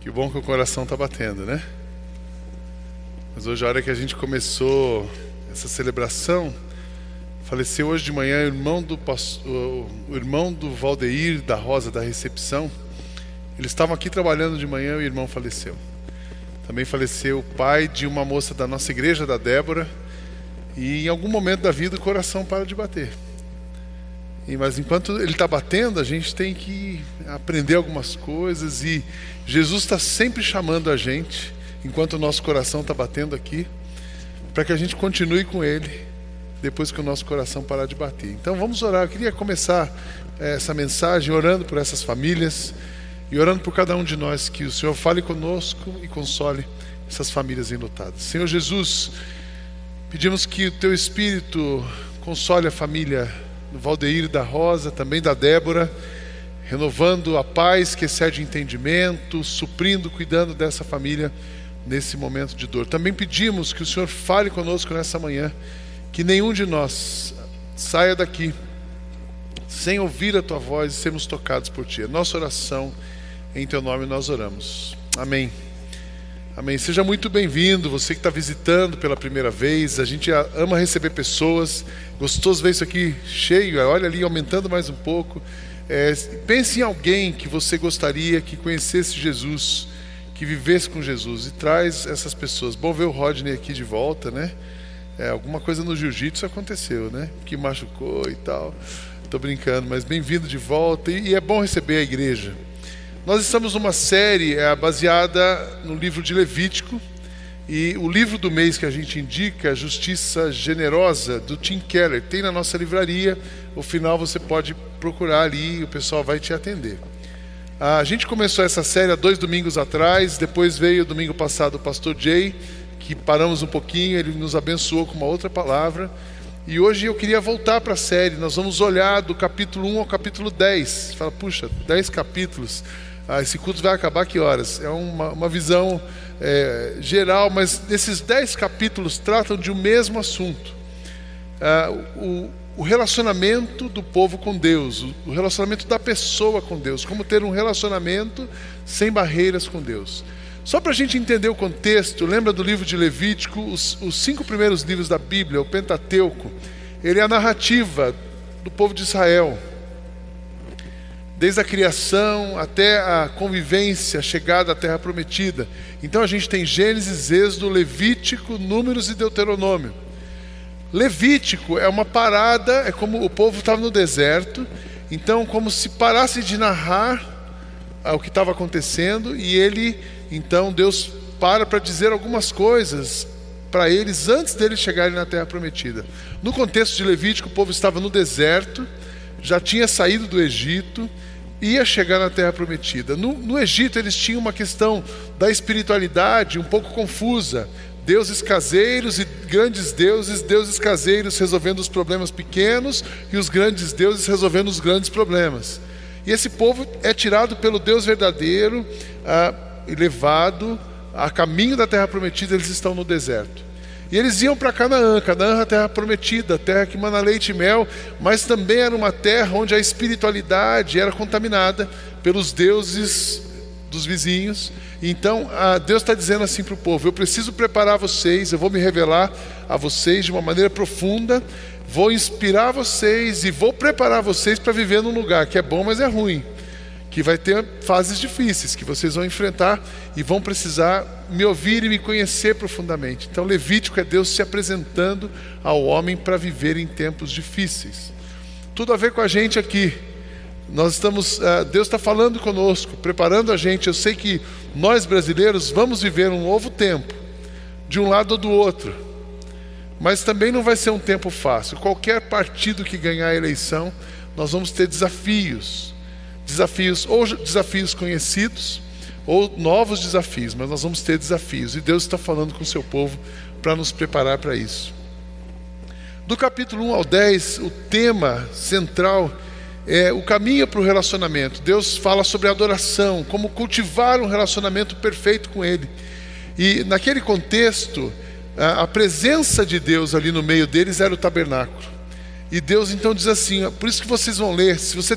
Que bom que o coração está batendo, né? Mas hoje, a hora que a gente começou essa celebração, faleceu hoje de manhã o irmão do, o irmão do Valdeir, da Rosa, da recepção. Eles estavam aqui trabalhando de manhã e o irmão faleceu. Também faleceu o pai de uma moça da nossa igreja, da Débora. E em algum momento da vida o coração para de bater. Mas enquanto ele está batendo, a gente tem que aprender algumas coisas e Jesus está sempre chamando a gente, enquanto o nosso coração está batendo aqui, para que a gente continue com Ele depois que o nosso coração parar de bater. Então vamos orar. Eu queria começar eh, essa mensagem orando por essas famílias e orando por cada um de nós, que o Senhor fale conosco e console essas famílias enlutadas. Senhor Jesus, pedimos que o Teu Espírito console a família do Valdeir da Rosa, também da Débora, renovando a paz que excede entendimento, suprindo, cuidando dessa família nesse momento de dor. Também pedimos que o Senhor fale conosco nessa manhã, que nenhum de nós saia daqui sem ouvir a tua voz e sermos tocados por ti. A nossa oração, em teu nome nós oramos. Amém. Amém. Seja muito bem-vindo, você que está visitando pela primeira vez. A gente ama receber pessoas. Gostoso ver isso aqui cheio. Olha ali, aumentando mais um pouco. É, pense em alguém que você gostaria que conhecesse Jesus, que vivesse com Jesus e traz essas pessoas. Bom ver o Rodney aqui de volta, né? É, alguma coisa no jiu-jitsu aconteceu, né? Que machucou e tal. Estou brincando, mas bem-vindo de volta. E, e é bom receber a igreja. Nós estamos numa série é, baseada no livro de Levítico e o livro do mês que a gente indica, Justiça Generosa, do Tim Keller, tem na nossa livraria. O final você pode procurar ali e o pessoal vai te atender. A gente começou essa série há dois domingos atrás, depois veio domingo passado o pastor Jay, que paramos um pouquinho, ele nos abençoou com uma outra palavra. E hoje eu queria voltar para a série, nós vamos olhar do capítulo 1 ao capítulo 10. Você fala, puxa, 10 capítulos ah, esse culto vai acabar que horas? É uma, uma visão é, geral, mas esses dez capítulos tratam de um mesmo assunto. Ah, o, o, relacionamento do povo com Deus, o, relacionamento da pessoa com Deus, como ter um relacionamento sem barreiras com Deus. Só para a gente entender o contexto, lembra do livro de Levítico, os, os cinco primeiros livros da Bíblia, o Pentateuco, ele é a narrativa do povo de Israel desde a criação até a convivência, a chegada à terra prometida. Então a gente tem Gênesis, Êxodo, Levítico, Números e Deuteronômio. Levítico é uma parada, é como o povo estava no deserto, então como se parasse de narrar o que estava acontecendo e ele, então Deus para para dizer algumas coisas para eles antes deles chegarem na terra prometida. No contexto de Levítico, o povo estava no deserto, já tinha saído do Egito, ia chegar na Terra Prometida. No, no, Egito, eles tinham uma questão da espiritualidade um pouco confusa. Deuses caseiros e grandes deuses, deuses caseiros resolvendo os problemas pequenos e os grandes deuses resolvendo os grandes problemas. E esse povo é tirado pelo Deus verdadeiro ah, e levado a caminho da Terra Prometida, eles estão no deserto. E eles iam para Canaã, Canaã é a terra prometida, a terra que mana leite e mel, mas também era uma terra onde a espiritualidade era contaminada pelos deuses dos vizinhos. Então, Deus está dizendo assim para o povo: eu preciso preparar vocês, eu vou me revelar a vocês de uma maneira profunda, vou inspirar vocês e vou preparar vocês para viver num lugar que é bom, mas é ruim que vai ter fases difíceis que vocês vão enfrentar e vão precisar me ouvir e me conhecer profundamente. Então, Levítico é Deus se apresentando ao homem para viver em tempos difíceis. Tudo a ver com a gente aqui. Nós estamos, uh, Deus está falando conosco, preparando a gente. Eu sei que nós brasileiros vamos viver um novo tempo, de um lado ou do outro. Mas também não vai ser um tempo fácil. Qualquer partido que ganhar a eleição, nós vamos ter desafios desafios, ou desafios conhecidos, ou novos desafios, mas nós vamos ter desafios, e Deus está falando com o seu povo para nos preparar para isso. Do capítulo 1 ao 10, o tema central é o caminho para o relacionamento. Deus fala sobre adoração, como cultivar um relacionamento perfeito com Ele. E naquele contexto, a presença de Deus ali no meio deles era o tabernáculo. E Deus então diz assim: por isso que vocês vão ler, se você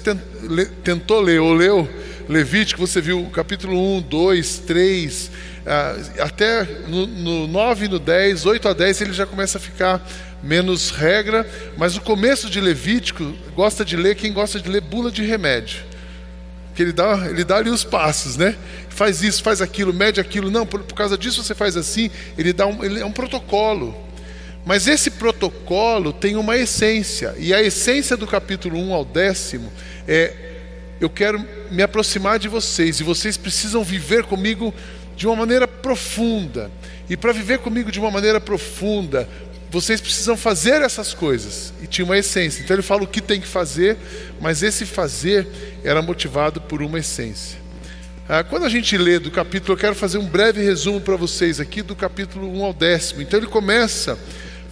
tentou ler ou leu, Levítico, você viu o capítulo 1, 2, 3, até no, no 9 e no 10, 8 a 10, ele já começa a ficar menos regra, mas o começo de Levítico gosta de ler quem gosta de ler bula de remédio. Que ele dá, ele dá ali os passos, né? Faz isso, faz aquilo, mede aquilo. Não, por, por causa disso você faz assim. Ele dá um, ele é um protocolo. Mas esse protocolo tem uma essência. E a essência do capítulo 1 ao décimo é: eu quero me aproximar de vocês e vocês precisam viver comigo de uma maneira profunda. E para viver comigo de uma maneira profunda, vocês precisam fazer essas coisas. E tinha uma essência. Então ele fala o que tem que fazer, mas esse fazer era motivado por uma essência. Ah, quando a gente lê do capítulo, eu quero fazer um breve resumo para vocês aqui do capítulo 1 ao décimo. Então ele começa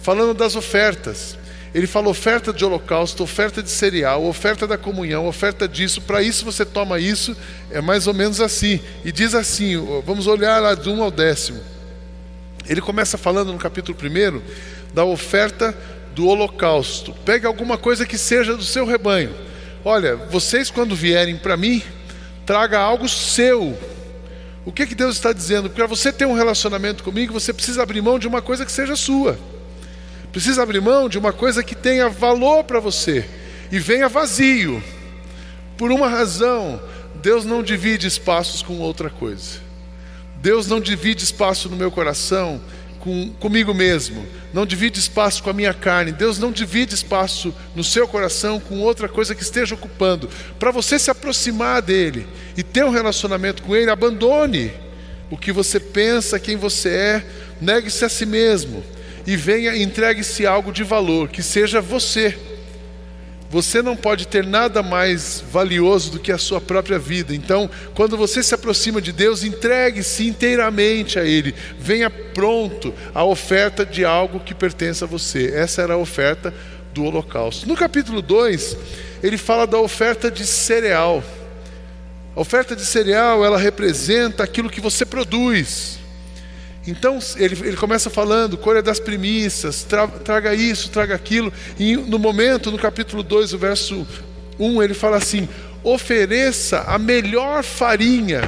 falando das ofertas. Ele fala oferta de holocausto, oferta de cereal, oferta da comunhão, oferta disso. Para isso você toma isso, é mais ou menos assim. E diz assim: vamos olhar lá do 1 ao décimo. Ele começa falando no capítulo 1 da oferta do holocausto. Pega alguma coisa que seja do seu rebanho. Olha, vocês quando vierem para mim, traga algo seu. O que, que Deus está dizendo? Para você ter um relacionamento comigo, você precisa abrir mão de uma coisa que seja sua. Precisa abrir mão de uma coisa que tenha valor para você e venha vazio. Por uma razão, Deus não divide espaços com outra coisa. Deus não divide espaço no meu coração com, comigo mesmo. Não divide espaço com a minha carne. Deus não divide espaço no seu coração com outra coisa que esteja ocupando. Para você se aproximar dele e ter um relacionamento com ele, abandone o que você pensa, quem você é, negue-se a si mesmo e venha, entregue-se algo de valor, que seja você. Você não pode ter nada mais valioso do que a sua própria vida. Então, quando você se aproxima de Deus, entregue-se inteiramente a Ele. Venha pronto a oferta de algo que pertence a você. Essa era a oferta do holocausto. No capítulo 2, ele fala da oferta de cereal. A oferta de cereal, ela representa aquilo que você produz. Então ele, ele começa falando, colha das primícias, tra, traga isso, traga aquilo. E no momento, no capítulo 2, o verso 1, ele fala assim: ofereça a melhor farinha.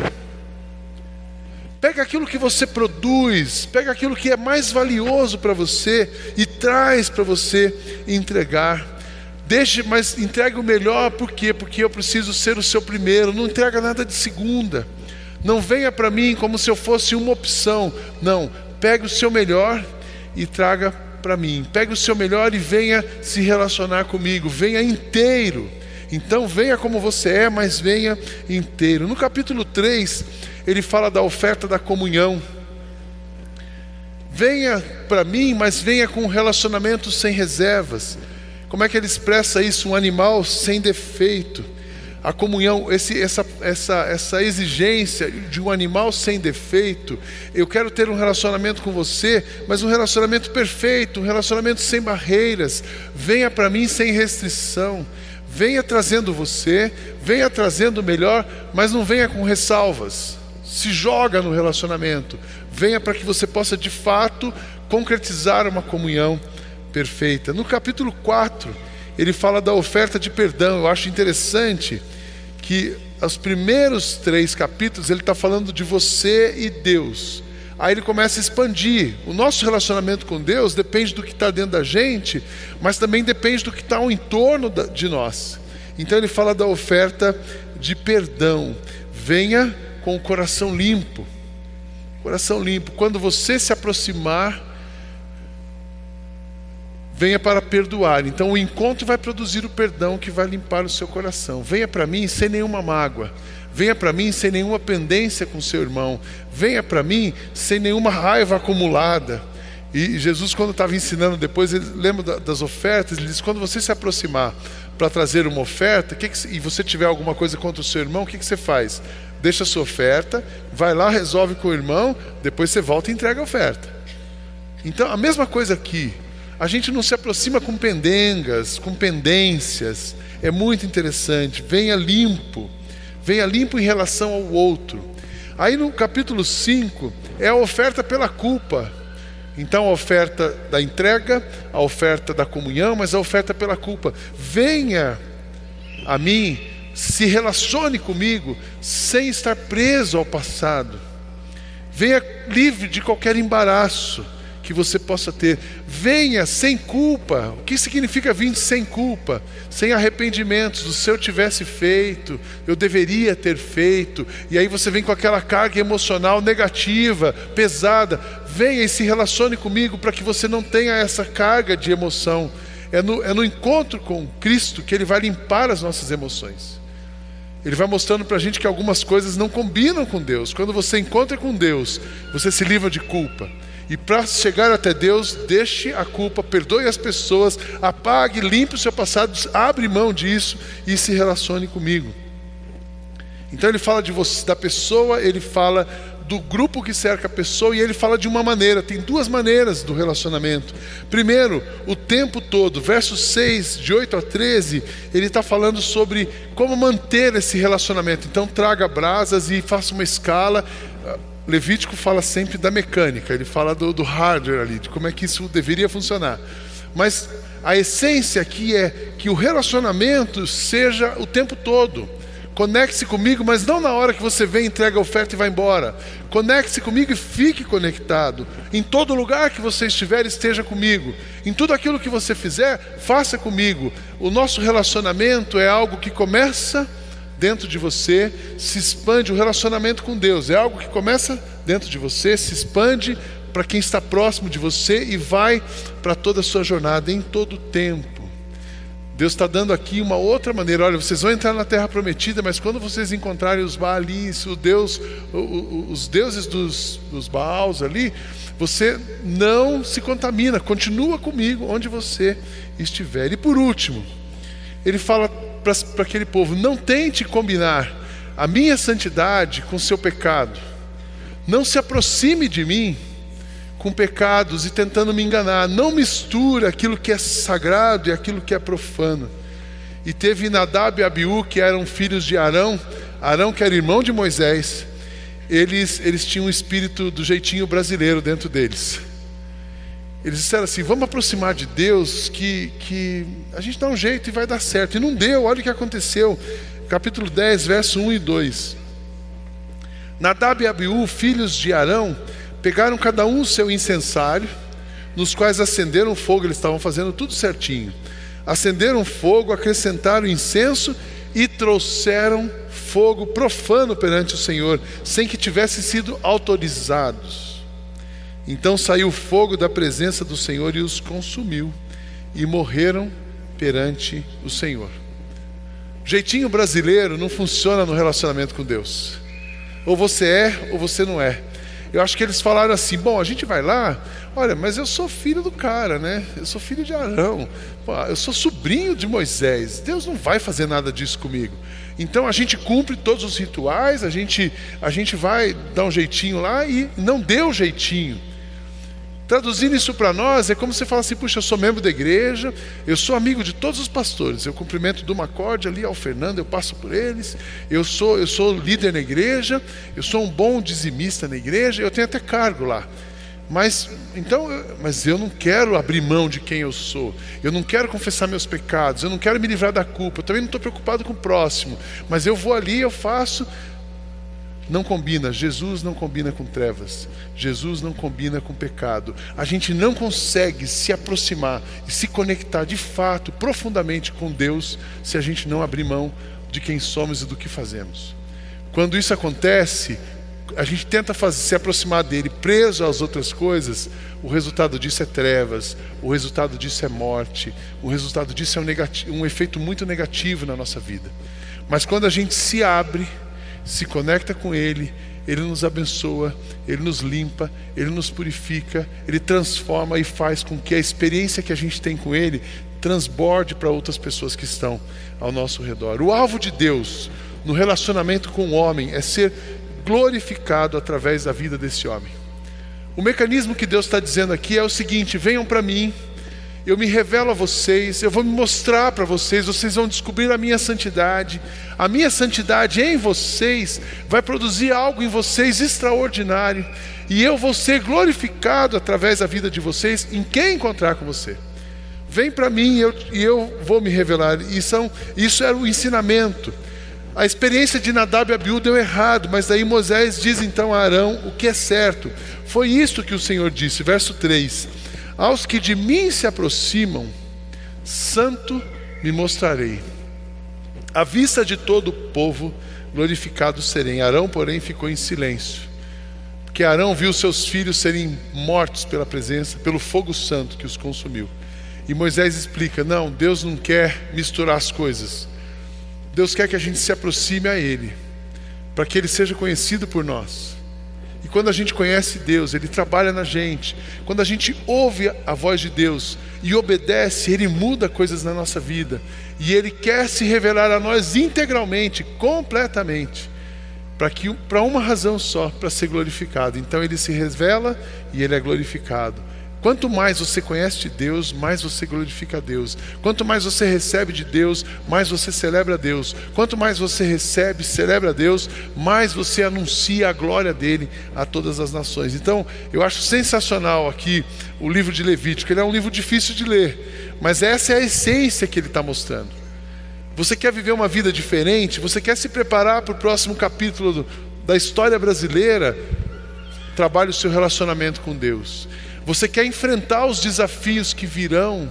Pega aquilo que você produz, pega aquilo que é mais valioso para você e traz para você entregar. Deixe, mas entregue o melhor, por quê? Porque eu preciso ser o seu primeiro. Não entrega nada de segunda. Não venha para mim como se eu fosse uma opção. Não, pegue o seu melhor e traga para mim. Pegue o seu melhor e venha se relacionar comigo. Venha inteiro. Então venha como você é, mas venha inteiro. No capítulo 3, ele fala da oferta da comunhão. Venha para mim, mas venha com um relacionamento sem reservas. Como é que ele expressa isso? Um animal sem defeito a comunhão, esse, essa, essa, essa exigência de um animal sem defeito. Eu quero ter um relacionamento com você, mas um relacionamento perfeito, um relacionamento sem barreiras. Venha para mim sem restrição. Venha trazendo você, venha trazendo o melhor, mas não venha com ressalvas. Se joga no relacionamento. Venha para que você possa de fato concretizar uma comunhão perfeita. No capítulo 4, ele fala da oferta de perdão. Eu acho interessante que os primeiros três capítulos ele está falando de você e Deus. Aí ele começa a expandir. O nosso relacionamento com Deus depende do que está dentro da gente, mas também depende do que está ao entorno de nós. Então ele fala da oferta de perdão. Venha com o coração limpo. Coração limpo. Quando você se aproximar venha para perdoar. Então o encontro vai produzir o perdão que vai limpar o seu coração. Venha para mim sem nenhuma mágoa. Venha para mim sem nenhuma pendência com seu irmão. Venha para mim sem nenhuma raiva acumulada. E Jesus, quando estava ensinando depois, ele lembra das ofertas, ele diz: quando você se aproximar para trazer uma oferta, que que, e você tiver alguma coisa contra o seu irmão, o que, que você faz? Deixa a sua oferta, vai lá, resolve com o irmão, depois você volta e entrega a oferta. Então, a mesma coisa aqui. A gente não se aproxima com pendengas, com pendências. É muito interessante. Venha limpo. Venha limpo em relação ao outro. Aí no capítulo 5 é a oferta pela culpa. Então a oferta da entrega, a oferta da comunhão, mas a oferta pela culpa. Venha a mim se relacione comigo sem estar preso ao passado. Venha livre de qualquer embaraço que você possa ter. Venha sem culpa. O que significa vir sem culpa? Sem arrependimentos. Se eu tivesse feito, eu deveria ter feito. E aí você vem com aquela carga emocional negativa, pesada. Venha e se relacione comigo para que você não tenha essa carga de emoção. É no, é no encontro com Cristo que Ele vai limpar as nossas emoções. Ele vai mostrando para a gente que algumas coisas não combinam com Deus. Quando você encontra com Deus, você se livra de culpa. E para chegar até Deus, deixe a culpa, perdoe as pessoas, apague, limpe o seu passado, abre mão disso e se relacione comigo. Então ele fala de você, da pessoa, ele fala do grupo que cerca a pessoa e ele fala de uma maneira, tem duas maneiras do relacionamento. Primeiro, o tempo todo, verso 6, de 8 a 13, ele está falando sobre como manter esse relacionamento. Então, traga brasas e faça uma escala. Levítico fala sempre da mecânica, ele fala do, do hardware ali, de como é que isso deveria funcionar. Mas a essência aqui é que o relacionamento seja o tempo todo. Conecte-se comigo, mas não na hora que você vem, entrega a oferta e vai embora. Conecte-se comigo e fique conectado. Em todo lugar que você estiver, esteja comigo. Em tudo aquilo que você fizer, faça comigo. O nosso relacionamento é algo que começa dentro de você, se expande o relacionamento com Deus. É algo que começa dentro de você, se expande para quem está próximo de você e vai para toda a sua jornada em todo o tempo. Deus está dando aqui uma outra maneira. Olha, vocês vão entrar na terra prometida, mas quando vocês encontrarem os Baalins, o Deus, os deuses dos, dos Baals ali, você não se contamina, continua comigo onde você estiver. E por último, ele fala para aquele povo: não tente combinar a minha santidade com o seu pecado, não se aproxime de mim com pecados e tentando me enganar. Não mistura aquilo que é sagrado e aquilo que é profano. E teve Nadab e Abiú, que eram filhos de Arão, Arão que era irmão de Moisés, eles, eles tinham um espírito do jeitinho brasileiro dentro deles. Eles disseram assim: vamos aproximar de Deus, que, que a gente dá um jeito e vai dar certo. E não deu, olha o que aconteceu. Capítulo 10, verso 1 e 2. Nadab e Abiú, filhos de Arão, Pegaram cada um o seu incensário, nos quais acenderam fogo, eles estavam fazendo tudo certinho. Acenderam fogo, acrescentaram incenso e trouxeram fogo profano perante o Senhor, sem que tivessem sido autorizados. Então saiu fogo da presença do Senhor e os consumiu, e morreram perante o Senhor. O jeitinho brasileiro não funciona no relacionamento com Deus. Ou você é ou você não é. Eu acho que eles falaram assim: bom, a gente vai lá, olha, mas eu sou filho do cara, né? Eu sou filho de Arão, eu sou sobrinho de Moisés. Deus não vai fazer nada disso comigo. Então a gente cumpre todos os rituais, a gente, a gente vai dar um jeitinho lá e não deu jeitinho. Traduzindo isso para nós, é como você fala assim: puxa, eu sou membro da igreja, eu sou amigo de todos os pastores, eu cumprimento do Macorde ali ao Fernando, eu passo por eles, eu sou, eu sou líder na igreja, eu sou um bom dizimista na igreja, eu tenho até cargo lá. Mas então, mas eu não quero abrir mão de quem eu sou. Eu não quero confessar meus pecados. Eu não quero me livrar da culpa. Eu também não estou preocupado com o próximo. Mas eu vou ali, eu faço não combina, Jesus não combina com trevas, Jesus não combina com pecado. A gente não consegue se aproximar e se conectar de fato, profundamente com Deus, se a gente não abrir mão de quem somos e do que fazemos. Quando isso acontece, a gente tenta fazer, se aproximar dele preso às outras coisas, o resultado disso é trevas, o resultado disso é morte, o resultado disso é um, negativo, um efeito muito negativo na nossa vida. Mas quando a gente se abre, se conecta com Ele, Ele nos abençoa, Ele nos limpa, Ele nos purifica, Ele transforma e faz com que a experiência que a gente tem com Ele transborde para outras pessoas que estão ao nosso redor. O alvo de Deus no relacionamento com o homem é ser glorificado através da vida desse homem. O mecanismo que Deus está dizendo aqui é o seguinte: venham para mim eu me revelo a vocês, eu vou me mostrar para vocês, vocês vão descobrir a minha santidade. A minha santidade em vocês vai produzir algo em vocês extraordinário, e eu vou ser glorificado através da vida de vocês em quem encontrar com você. Vem para mim e eu, e eu, vou me revelar. E são, isso era o ensinamento. A experiência de Nadab e Abiú deu errado, mas daí Moisés diz então a Arão o que é certo. Foi isto que o Senhor disse, verso 3: Aos que de mim se aproximam, santo me mostrarei. À vista de todo o povo, glorificado serei. Arão, porém, ficou em silêncio. Porque Arão viu seus filhos serem mortos pela presença, pelo fogo santo que os consumiu. E Moisés explica: não, Deus não quer misturar as coisas. Deus quer que a gente se aproxime a Ele, para que Ele seja conhecido por nós. E quando a gente conhece Deus, Ele trabalha na gente. Quando a gente ouve a voz de Deus e obedece, Ele muda coisas na nossa vida. E Ele quer se revelar a nós integralmente, completamente, para que para uma razão só, para ser glorificado. Então Ele se revela e Ele é glorificado. Quanto mais você conhece de Deus, mais você glorifica a Deus. Quanto mais você recebe de Deus, mais você celebra a Deus. Quanto mais você recebe, celebra a Deus, mais você anuncia a glória dele a todas as nações. Então, eu acho sensacional aqui o livro de Levítico. Ele é um livro difícil de ler, mas essa é a essência que ele está mostrando. Você quer viver uma vida diferente? Você quer se preparar para o próximo capítulo do, da história brasileira? Trabalhe o seu relacionamento com Deus. Você quer enfrentar os desafios que virão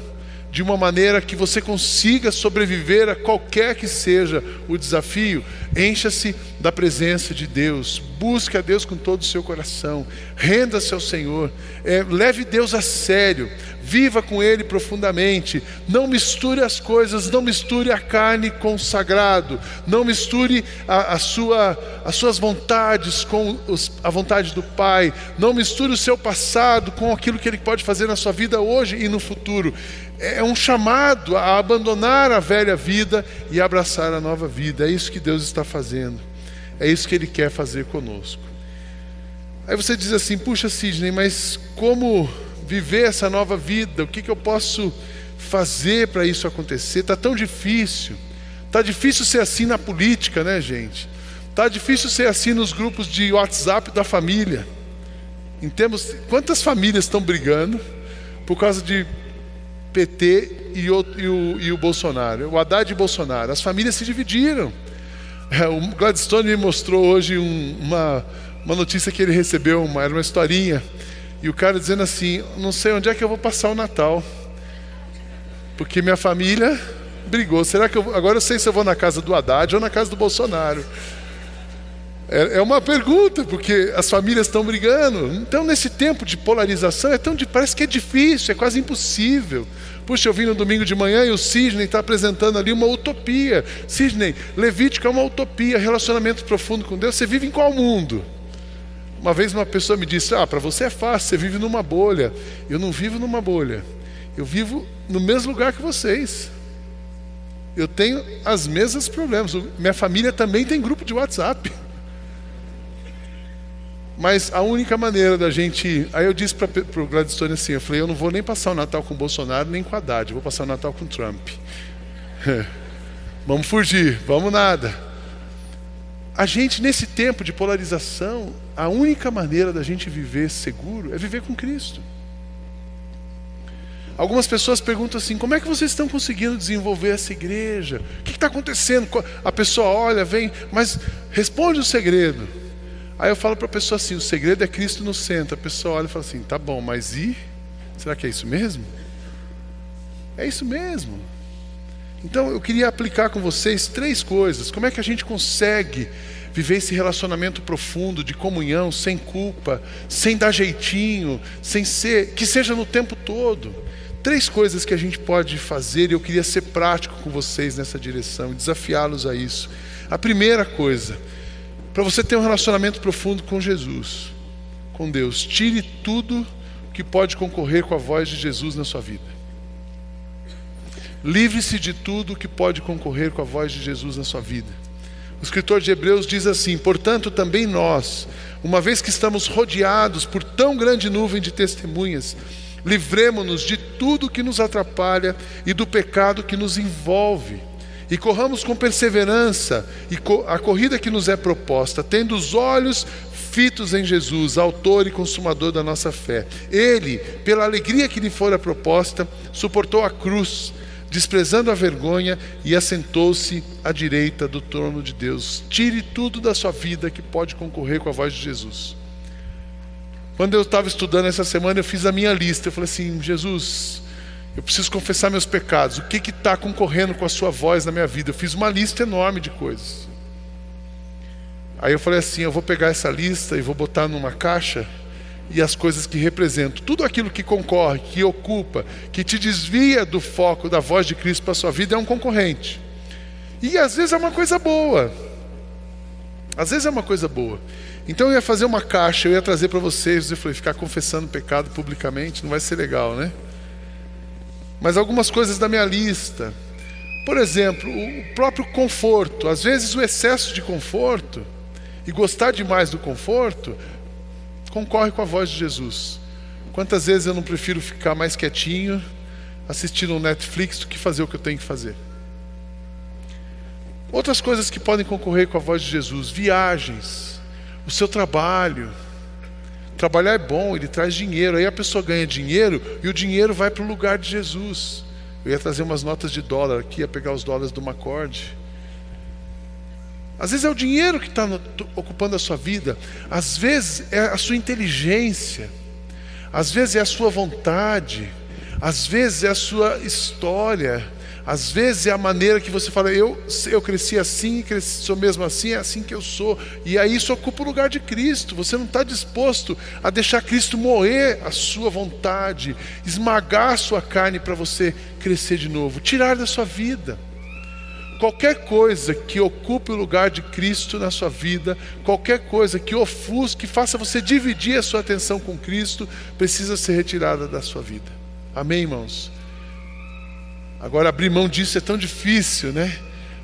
de uma maneira que você consiga sobreviver a qualquer que seja o desafio, encha-se da presença de Deus, busque a Deus com todo o seu coração, renda-se ao Senhor, é, leve Deus a sério, viva com Ele profundamente, não misture as coisas, não misture a carne com o sagrado, não misture a, a sua, as suas vontades com os, a vontade do Pai, não misture o seu passado com aquilo que Ele pode fazer na sua vida hoje e no futuro é um chamado a abandonar a velha vida e abraçar a nova vida. É isso que Deus está fazendo. É isso que Ele quer fazer conosco. Aí você diz assim: puxa, Sidney, mas como viver essa nova vida? O que, que eu posso fazer para isso acontecer? Está tão difícil. Está difícil ser assim na política, né, gente? Está difícil ser assim nos grupos de WhatsApp da família. Em termos, quantas famílias estão brigando por causa de PT e o, e o, e o Bolsonaro, o Haddad e Bolsonaro. As famílias se dividiram. É, o Gladstone me mostrou hoje um, uma, uma notícia que ele recebeu, uma, era uma historinha, e o cara dizendo assim: Não sei onde é que eu vou passar o Natal, porque minha família brigou. Será que eu, agora eu sei se eu vou na casa do Haddad ou na casa do Bolsonaro? É, é uma pergunta, porque as famílias estão brigando. Então, nesse tempo de polarização, é tão parece que é difícil, é quase impossível. Puxa, eu vim no domingo de manhã e o Sidney está apresentando ali uma utopia. Sidney, Levítico é uma utopia, relacionamento profundo com Deus. Você vive em qual mundo? Uma vez uma pessoa me disse: Ah, para você é fácil, você vive numa bolha. Eu não vivo numa bolha. Eu vivo no mesmo lugar que vocês. Eu tenho as mesmos problemas. Minha família também tem grupo de WhatsApp. Mas a única maneira da gente. Aí eu disse para o Gladstone assim: eu falei, eu não vou nem passar o Natal com o Bolsonaro nem com a Haddad, eu vou passar o Natal com o Trump. vamos fugir, vamos nada. A gente, nesse tempo de polarização, a única maneira da gente viver seguro é viver com Cristo. Algumas pessoas perguntam assim: como é que vocês estão conseguindo desenvolver essa igreja? O que está acontecendo? A pessoa olha, vem, mas responde o segredo. Aí eu falo para a pessoa assim: o segredo é Cristo no centro. A pessoa olha e fala assim: tá bom, mas e? Será que é isso mesmo? É isso mesmo. Então eu queria aplicar com vocês três coisas. Como é que a gente consegue viver esse relacionamento profundo de comunhão, sem culpa, sem dar jeitinho, sem ser, que seja no tempo todo. Três coisas que a gente pode fazer e eu queria ser prático com vocês nessa direção e desafiá-los a isso. A primeira coisa, para você ter um relacionamento profundo com Jesus, com Deus, tire tudo que pode concorrer com a voz de Jesus na sua vida. Livre-se de tudo que pode concorrer com a voz de Jesus na sua vida. O escritor de Hebreus diz assim: Portanto, também nós, uma vez que estamos rodeados por tão grande nuvem de testemunhas, livremos-nos de tudo que nos atrapalha e do pecado que nos envolve e corramos com perseverança a corrida que nos é proposta, tendo os olhos fitos em Jesus, autor e consumador da nossa fé. Ele, pela alegria que lhe fora proposta, suportou a cruz, desprezando a vergonha, e assentou-se à direita do trono de Deus. Tire tudo da sua vida que pode concorrer com a voz de Jesus. Quando eu estava estudando essa semana, eu fiz a minha lista. Eu falei assim: Jesus, eu preciso confessar meus pecados. O que está concorrendo com a sua voz na minha vida? Eu fiz uma lista enorme de coisas. Aí eu falei assim: eu vou pegar essa lista e vou botar numa caixa e as coisas que representam, tudo aquilo que concorre, que ocupa, que te desvia do foco da voz de Cristo para a sua vida é um concorrente. E às vezes é uma coisa boa. Às vezes é uma coisa boa. Então eu ia fazer uma caixa, eu ia trazer para vocês, eu falei, ficar confessando pecado publicamente não vai ser legal, né? Mas algumas coisas da minha lista. Por exemplo, o próprio conforto. Às vezes o excesso de conforto e gostar demais do conforto concorre com a voz de Jesus. Quantas vezes eu não prefiro ficar mais quietinho, assistindo um Netflix, do que fazer o que eu tenho que fazer? Outras coisas que podem concorrer com a voz de Jesus: viagens, o seu trabalho. Trabalhar é bom, ele traz dinheiro. Aí a pessoa ganha dinheiro e o dinheiro vai para o lugar de Jesus. Eu ia trazer umas notas de dólar aqui, ia pegar os dólares do Macorde. Às vezes é o dinheiro que está ocupando a sua vida, às vezes é a sua inteligência, às vezes é a sua vontade, às vezes é a sua história, às vezes é a maneira que você fala, eu, eu cresci assim, cresci, sou mesmo assim, é assim que eu sou. E aí isso ocupa o lugar de Cristo. Você não está disposto a deixar Cristo moer a sua vontade, esmagar a sua carne para você crescer de novo, tirar da sua vida qualquer coisa que ocupe o lugar de Cristo na sua vida, qualquer coisa que ofusque, que faça você dividir a sua atenção com Cristo, precisa ser retirada da sua vida. Amém, irmãos? Agora, abrir mão disso é tão difícil, né?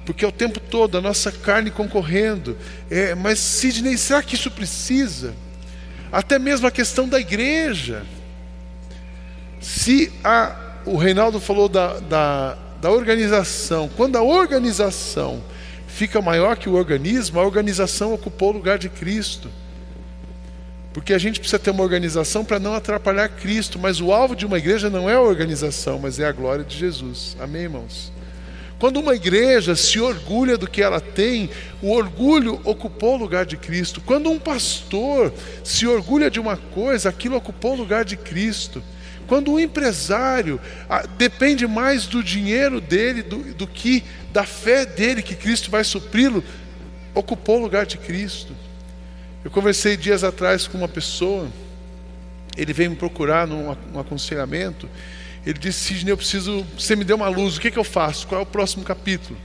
Porque é o tempo todo a nossa carne concorrendo. É, mas, Sidney, será que isso precisa? Até mesmo a questão da igreja. Se a, o Reinaldo falou da, da da organização, quando a organização fica maior que o organismo, a organização ocupou o lugar de Cristo. Porque a gente precisa ter uma organização para não atrapalhar Cristo, mas o alvo de uma igreja não é a organização, mas é a glória de Jesus. Amém, irmãos? Quando uma igreja se orgulha do que ela tem, o orgulho ocupou o lugar de Cristo. Quando um pastor se orgulha de uma coisa, aquilo ocupou o lugar de Cristo. Quando o empresário ah, depende mais do dinheiro dele do, do que da fé dele, que Cristo vai supri-lo, ocupou o lugar de Cristo. Eu conversei dias atrás com uma pessoa, ele veio me procurar num, num aconselhamento. Ele disse: Sidney, eu preciso. Você me deu uma luz, o que, que eu faço? Qual é o próximo capítulo?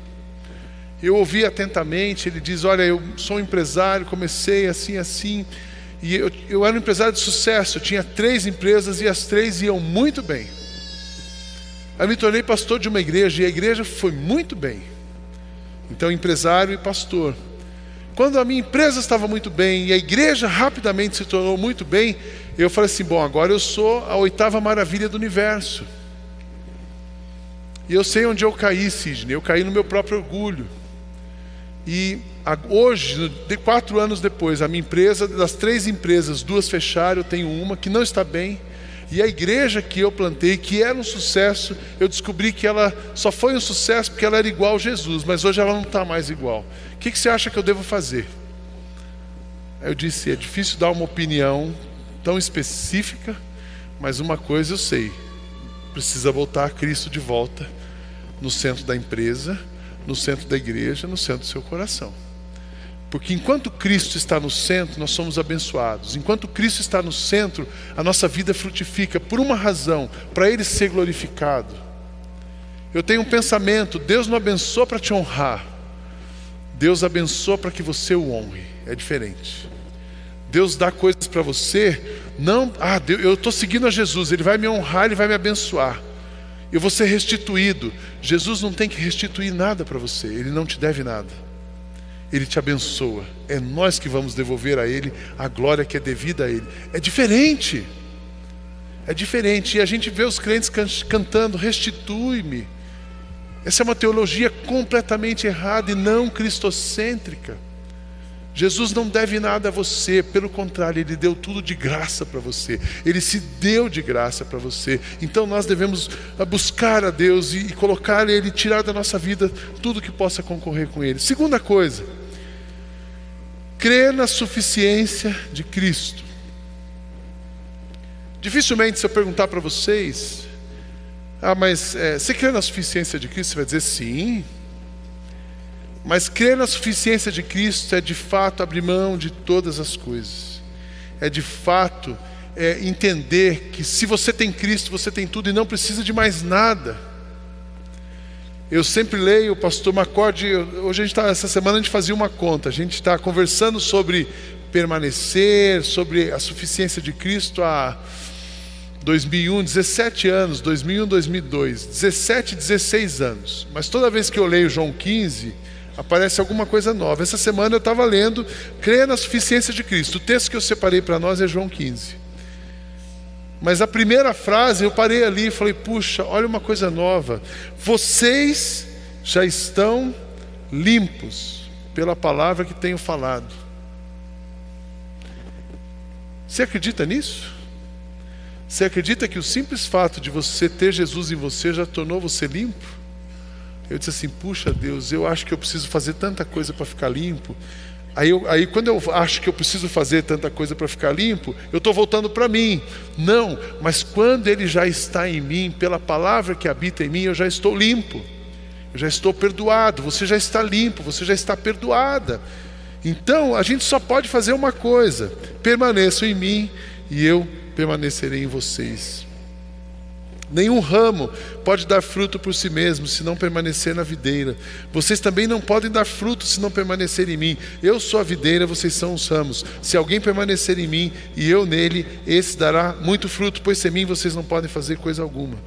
Eu ouvi atentamente. Ele diz: Olha, eu sou um empresário, comecei assim, assim. E eu, eu era um empresário de sucesso, eu tinha três empresas e as três iam muito bem. Aí me tornei pastor de uma igreja e a igreja foi muito bem. Então, empresário e pastor. Quando a minha empresa estava muito bem e a igreja rapidamente se tornou muito bem, eu falei assim: bom, agora eu sou a oitava maravilha do universo. E eu sei onde eu caí, Sidney. Eu caí no meu próprio orgulho. E hoje, de quatro anos depois, a minha empresa, das três empresas, duas fecharam, eu tenho uma que não está bem. E a igreja que eu plantei, que era um sucesso, eu descobri que ela só foi um sucesso porque ela era igual a Jesus, mas hoje ela não está mais igual. O que, que você acha que eu devo fazer? Eu disse: é difícil dar uma opinião tão específica, mas uma coisa eu sei: precisa voltar Cristo de volta no centro da empresa no centro da igreja, no centro do seu coração. Porque enquanto Cristo está no centro, nós somos abençoados. Enquanto Cristo está no centro, a nossa vida frutifica por uma razão, para Ele ser glorificado. Eu tenho um pensamento: Deus não abençoa para te honrar, Deus abençoa para que você o honre. É diferente. Deus dá coisas para você, não, ah, eu estou seguindo a Jesus, Ele vai me honrar, Ele vai me abençoar eu vou ser restituído. Jesus não tem que restituir nada para você, ele não te deve nada. Ele te abençoa. É nós que vamos devolver a ele a glória que é devida a ele. É diferente. É diferente. E a gente vê os crentes cantando: restitui-me. Essa é uma teologia completamente errada e não cristocêntrica. Jesus não deve nada a você, pelo contrário, Ele deu tudo de graça para você, Ele se deu de graça para você. Então nós devemos buscar a Deus e colocar Ele, tirar da nossa vida tudo que possa concorrer com Ele. Segunda coisa, crer na suficiência de Cristo. Dificilmente, se eu perguntar para vocês, ah, mas é, você crê na suficiência de Cristo? Você vai dizer sim. Mas crer na suficiência de Cristo é de fato abrir mão de todas as coisas. É de fato é, entender que se você tem Cristo, você tem tudo e não precisa de mais nada. Eu sempre leio o pastor Macorde, hoje a gente está, essa semana a gente fazia uma conta, a gente está conversando sobre permanecer, sobre a suficiência de Cristo há 2001, 17 anos, 2001, 2002, 17, 16 anos. Mas toda vez que eu leio João 15, aparece alguma coisa nova. Essa semana eu estava lendo Creia na suficiência de Cristo. O texto que eu separei para nós é João 15. Mas a primeira frase eu parei ali e falei: puxa, olha uma coisa nova. Vocês já estão limpos pela palavra que tenho falado. Você acredita nisso? Você acredita que o simples fato de você ter Jesus em você já tornou você limpo? Eu disse assim: puxa Deus, eu acho que eu preciso fazer tanta coisa para ficar limpo. Aí, eu, aí, quando eu acho que eu preciso fazer tanta coisa para ficar limpo, eu estou voltando para mim. Não, mas quando Ele já está em mim, pela palavra que habita em mim, eu já estou limpo. Eu já estou perdoado. Você já está limpo, você já está perdoada. Então, a gente só pode fazer uma coisa: permaneçam em mim e eu permanecerei em vocês. Nenhum ramo pode dar fruto por si mesmo se não permanecer na videira. Vocês também não podem dar fruto se não permanecer em mim. Eu sou a videira, vocês são os ramos. Se alguém permanecer em mim e eu nele, esse dará muito fruto, pois sem mim vocês não podem fazer coisa alguma.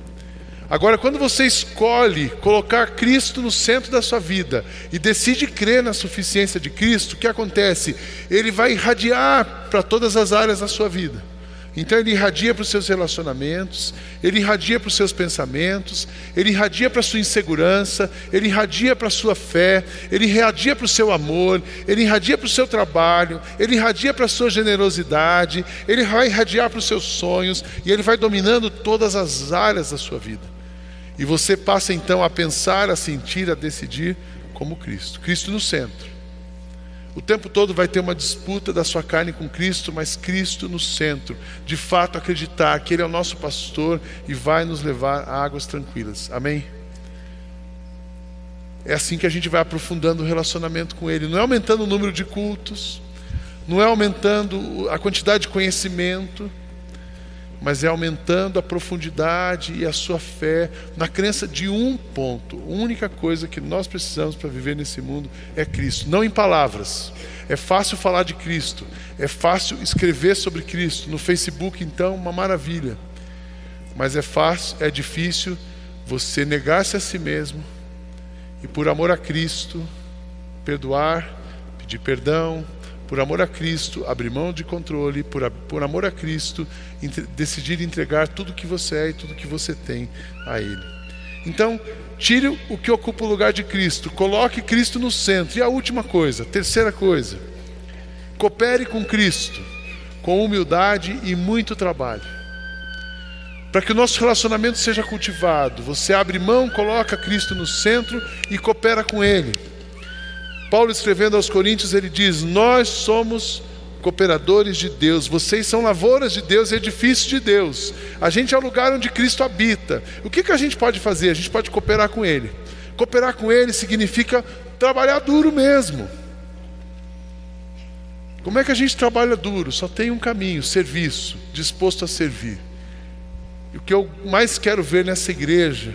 Agora, quando você escolhe colocar Cristo no centro da sua vida e decide crer na suficiência de Cristo, o que acontece? Ele vai irradiar para todas as áreas da sua vida. Então ele irradia para os seus relacionamentos, ele irradia para os seus pensamentos, ele irradia para a sua insegurança, ele irradia para a sua fé, ele irradia para o seu amor, ele irradia para o seu trabalho, ele irradia para a sua generosidade, ele vai irradiar para os seus sonhos e ele vai dominando todas as áreas da sua vida. E você passa então a pensar, a sentir, a decidir como Cristo, Cristo no centro. O tempo todo vai ter uma disputa da sua carne com Cristo, mas Cristo no centro. De fato, acreditar que Ele é o nosso pastor e vai nos levar a águas tranquilas. Amém? É assim que a gente vai aprofundando o relacionamento com Ele. Não é aumentando o número de cultos, não é aumentando a quantidade de conhecimento mas é aumentando a profundidade e a sua fé na crença de um ponto. A única coisa que nós precisamos para viver nesse mundo é Cristo, não em palavras. É fácil falar de Cristo, é fácil escrever sobre Cristo no Facebook, então, uma maravilha. Mas é fácil, é difícil você negar-se a si mesmo e por amor a Cristo perdoar, pedir perdão, por amor a Cristo, abrir mão de controle, por, por amor a Cristo, entre, decidir entregar tudo que você é e tudo que você tem a Ele. Então, tire o que ocupa o lugar de Cristo, coloque Cristo no centro. E a última coisa, terceira coisa, coopere com Cristo, com humildade e muito trabalho. Para que o nosso relacionamento seja cultivado, você abre mão, coloca Cristo no centro e coopera com Ele. Paulo escrevendo aos Coríntios, ele diz: Nós somos cooperadores de Deus, vocês são lavouras de Deus, edifícios de Deus. A gente é o lugar onde Cristo habita. O que, que a gente pode fazer? A gente pode cooperar com Ele. Cooperar com Ele significa trabalhar duro mesmo. Como é que a gente trabalha duro? Só tem um caminho: serviço, disposto a servir. E o que eu mais quero ver nessa igreja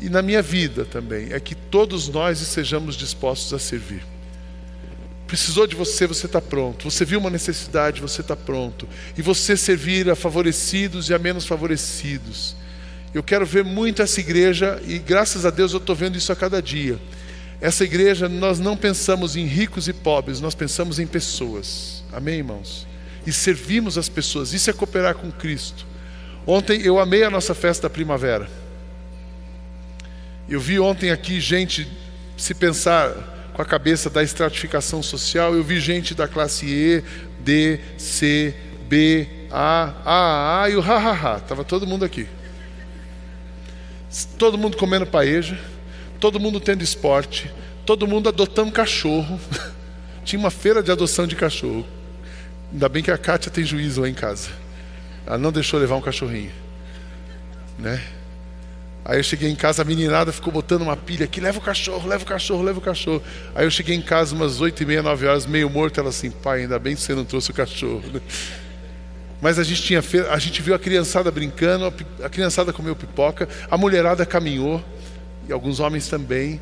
e na minha vida também, é que todos nós sejamos dispostos a servir. Precisou de você, você está pronto. Você viu uma necessidade, você está pronto. E você servir a favorecidos e a menos favorecidos. Eu quero ver muito essa igreja, e graças a Deus eu estou vendo isso a cada dia. Essa igreja, nós não pensamos em ricos e pobres, nós pensamos em pessoas. Amém, irmãos? E servimos as pessoas. Isso é cooperar com Cristo. Ontem eu amei a nossa festa da primavera. Eu vi ontem aqui gente se pensar com a cabeça da estratificação social, eu vi gente da classe E, D, C, B, A, A, A e o ha, ha, ha. Tava todo mundo aqui. Todo mundo comendo paeja, todo mundo tendo esporte, todo mundo adotando cachorro. Tinha uma feira de adoção de cachorro. Ainda bem que a Kátia tem juízo lá em casa. Ela não deixou levar um cachorrinho. Né? Aí eu cheguei em casa, a meninada ficou botando uma pilha aqui, leva o cachorro, leva o cachorro, leva o cachorro. Aí eu cheguei em casa umas oito e meia, nove horas, meio morto, ela assim, pai, ainda bem que você não trouxe o cachorro. Mas a gente, tinha, a gente viu a criançada brincando, a criançada comeu pipoca, a mulherada caminhou, e alguns homens também.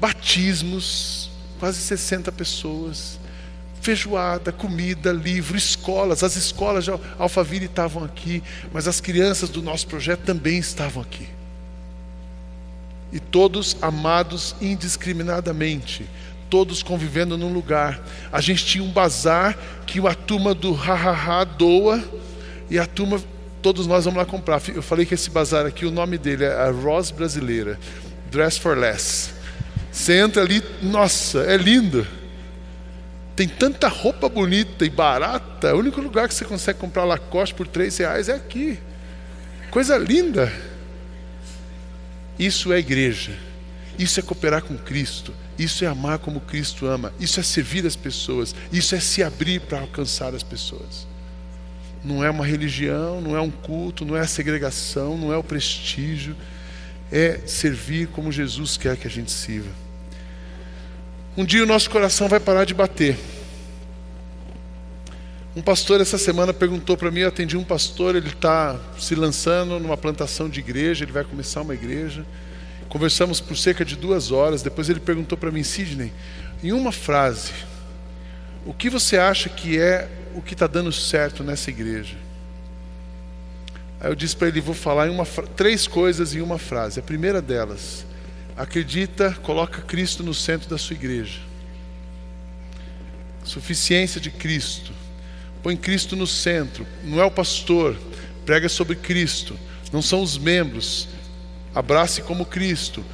Batismos, quase 60 pessoas. Feijoada, comida, livro, escolas. As escolas de Alphaville estavam aqui, mas as crianças do nosso projeto também estavam aqui e todos amados indiscriminadamente, todos convivendo num lugar. A gente tinha um bazar que a turma do hahaha doa e a turma, todos nós vamos lá comprar. Eu falei que esse bazar aqui, o nome dele é a Rose Brasileira, Dress for Less. Você entra ali, nossa, é lindo. Tem tanta roupa bonita e barata. O único lugar que você consegue comprar Lacoste por três reais é aqui. Coisa linda. Isso é igreja. Isso é cooperar com Cristo. Isso é amar como Cristo ama. Isso é servir as pessoas. Isso é se abrir para alcançar as pessoas. Não é uma religião, não é um culto, não é a segregação, não é o prestígio. É servir como Jesus quer que a gente sirva. Um dia o nosso coração vai parar de bater. Um pastor essa semana perguntou para mim, eu atendi um pastor, ele está se lançando numa plantação de igreja, ele vai começar uma igreja. Conversamos por cerca de duas horas. Depois ele perguntou para mim, Sidney, em uma frase, o que você acha que é o que está dando certo nessa igreja? Aí eu disse para ele, vou falar em uma, três coisas em uma frase. A primeira delas, acredita, coloca Cristo no centro da sua igreja. Suficiência de Cristo Põe Cristo no centro. Não é o pastor. Prega sobre Cristo. Não são os membros. Abrace como Cristo.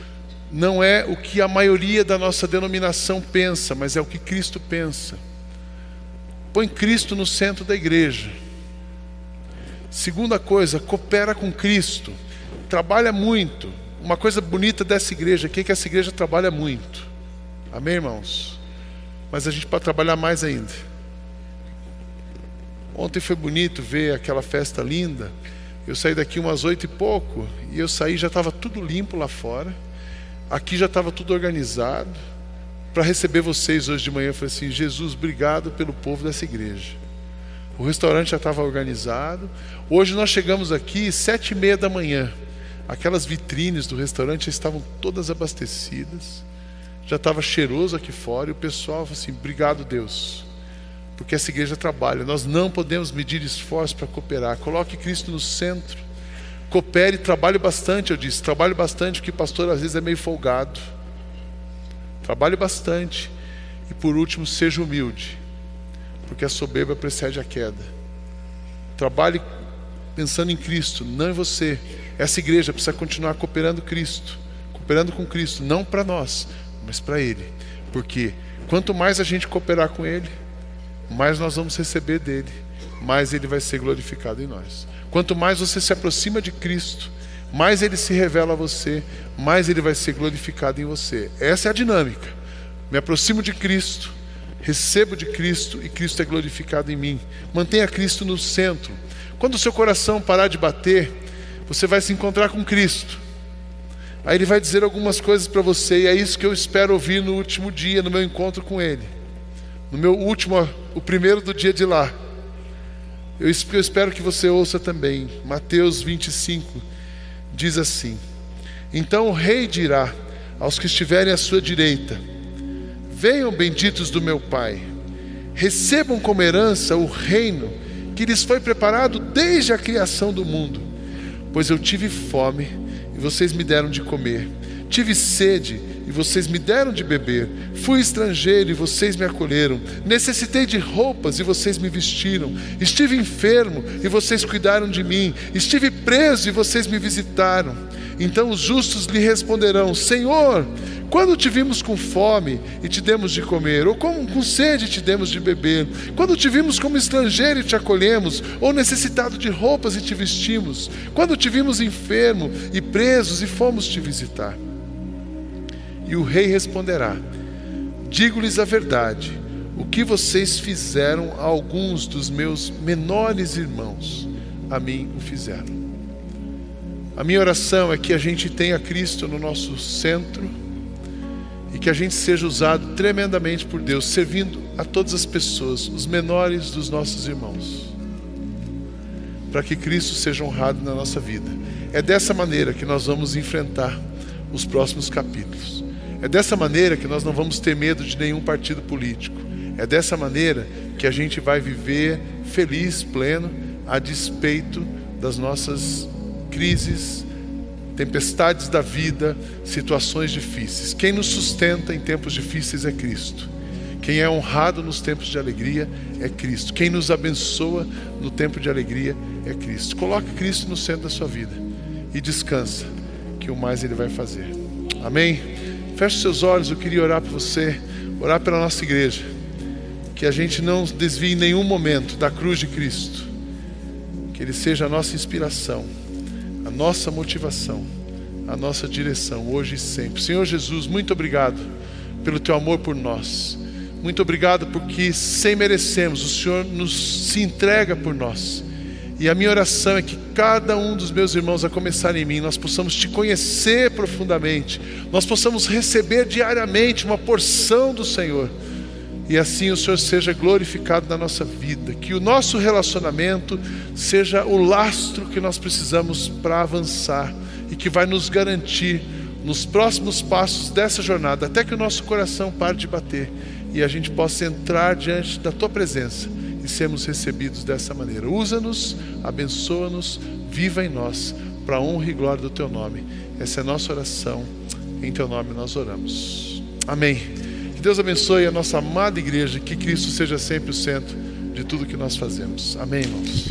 Não é o que a maioria da nossa denominação pensa, mas é o que Cristo pensa. Põe Cristo no centro da igreja. Segunda coisa, coopera com Cristo. Trabalha muito. Uma coisa bonita dessa igreja aqui é que essa igreja trabalha muito. Amém, irmãos? Mas a gente pode trabalhar mais ainda. Ontem foi bonito ver aquela festa linda. Eu saí daqui umas oito e pouco e eu saí já estava tudo limpo lá fora. Aqui já estava tudo organizado para receber vocês hoje de manhã. Eu falei assim: Jesus, obrigado pelo povo dessa igreja. O restaurante já estava organizado. Hoje nós chegamos aqui sete e meia da manhã. Aquelas vitrines do restaurante já estavam todas abastecidas. Já estava cheiroso aqui fora. E o pessoal falou assim: obrigado, Deus porque essa igreja trabalha. Nós não podemos medir esforço para cooperar. Coloque Cristo no centro. Coopere, trabalhe bastante, eu disse. Trabalhe bastante, porque pastor às vezes é meio folgado. Trabalhe bastante. E por último, seja humilde, porque a soberba precede a queda. Trabalhe pensando em Cristo, não em você. Essa igreja precisa continuar cooperando Cristo, cooperando com Cristo, não para nós, mas para Ele. Porque quanto mais a gente cooperar com Ele, mais nós vamos receber dele, mais ele vai ser glorificado em nós. Quanto mais você se aproxima de Cristo, mais ele se revela a você, mais ele vai ser glorificado em você. Essa é a dinâmica. Me aproximo de Cristo, recebo de Cristo e Cristo é glorificado em mim. Mantenha Cristo no centro. Quando o seu coração parar de bater, você vai se encontrar com Cristo. Aí ele vai dizer algumas coisas para você, e é isso que eu espero ouvir no último dia, no meu encontro com ele no meu último, o primeiro do dia de lá. Eu espero que você ouça também. Mateus 25 diz assim: Então o rei dirá aos que estiverem à sua direita: Venham benditos do meu Pai, recebam como herança o reino que lhes foi preparado desde a criação do mundo. Pois eu tive fome e vocês me deram de comer, tive sede e vocês me deram de beber. Fui estrangeiro e vocês me acolheram. Necessitei de roupas e vocês me vestiram. Estive enfermo e vocês cuidaram de mim. Estive preso e vocês me visitaram. Então os justos lhe responderão: Senhor, Quando te vimos com fome e te demos de comer, ou com, com sede e te demos de beber? Quando te vimos como estrangeiro e te acolhemos, ou necessitado de roupas e te vestimos? Quando te vimos enfermo e presos e fomos te visitar? E o rei responderá: Digo-lhes a verdade, o que vocês fizeram a alguns dos meus menores irmãos, a mim o fizeram. A minha oração é que a gente tenha Cristo no nosso centro e que a gente seja usado tremendamente por Deus, servindo a todas as pessoas, os menores dos nossos irmãos, para que Cristo seja honrado na nossa vida. É dessa maneira que nós vamos enfrentar os próximos capítulos. É dessa maneira que nós não vamos ter medo de nenhum partido político. É dessa maneira que a gente vai viver feliz, pleno, a despeito das nossas crises, tempestades da vida, situações difíceis. Quem nos sustenta em tempos difíceis é Cristo. Quem é honrado nos tempos de alegria é Cristo. Quem nos abençoa no tempo de alegria é Cristo. Coloque Cristo no centro da sua vida e descansa, que o mais Ele vai fazer. Amém? Feche seus olhos, eu queria orar por você, orar pela nossa igreja. Que a gente não desvie em nenhum momento da cruz de Cristo. Que Ele seja a nossa inspiração a nossa motivação, a nossa direção, hoje e sempre. Senhor Jesus, muito obrigado pelo teu amor por nós. Muito obrigado porque, sem merecermos, o Senhor nos se entrega por nós. E a minha oração é que cada um dos meus irmãos, a começar em mim, nós possamos te conhecer profundamente, nós possamos receber diariamente uma porção do Senhor. E assim o Senhor seja glorificado na nossa vida, que o nosso relacionamento seja o lastro que nós precisamos para avançar. E que vai nos garantir nos próximos passos dessa jornada, até que o nosso coração pare de bater e a gente possa entrar diante da tua presença e sermos recebidos dessa maneira. Usa-nos, abençoa-nos, viva em nós, para a honra e glória do teu nome. Essa é a nossa oração, em teu nome nós oramos. Amém. Deus abençoe a nossa amada igreja, que Cristo seja sempre o centro de tudo que nós fazemos. Amém, irmãos.